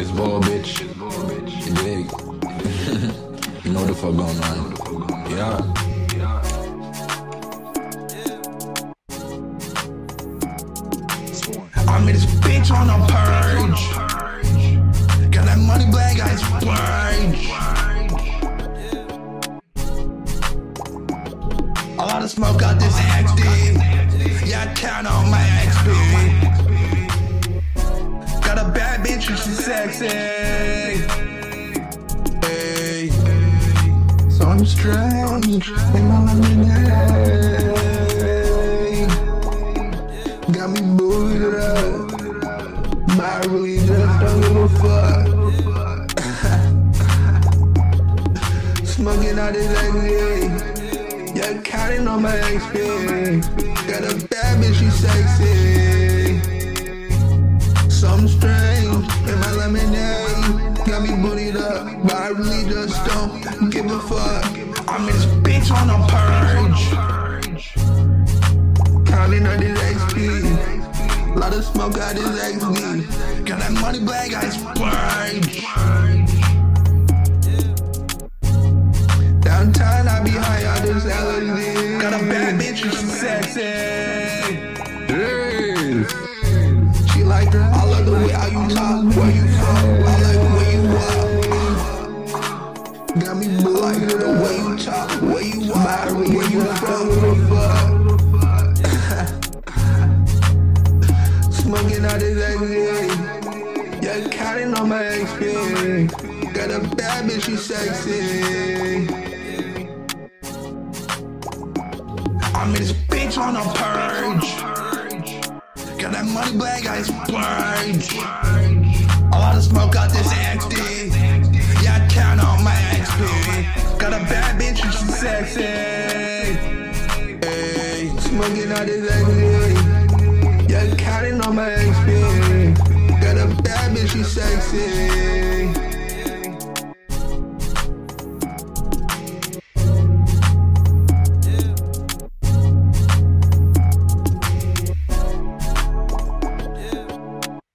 It's ball, bitch. You dig? you know the fuck going on. Yeah. I'm in this bitch on a purge. Got that money bag, I splurge. A lot of smoke out this XD. She's sexy. Hey. So I'm strange in my lemonade. Got me booted up. But I really just don't give a fuck. Smoking out this XD. Yeah, counting on my XP. Got a bad bitch, she sexy. Something strange lemonade. Got me booted up, but I really just don't give a fuck. I'm in this bitch on a purge. Counting on this XP. Lot of smoke out this XD. Got that money bag, I splurge. Downtown, I be high on this LSD. Got a bad bitch, and she sexy. She like, the way how you talk, where you from, I like where you walk. Got me like the way you talk, where you walk, where you from. Smoking out this XD, yeah, counting on my XP. Got a bad bitch, she sexy. I'm this bitch on a purge. That money bag, I splurge. A lot of smoke out this XD. Yeah, I count on my XP. Got a bad bitch and she's sexy. Hey, smoking out this XD. Yeah, counting on my XP. Got a bad bitch, she's sexy.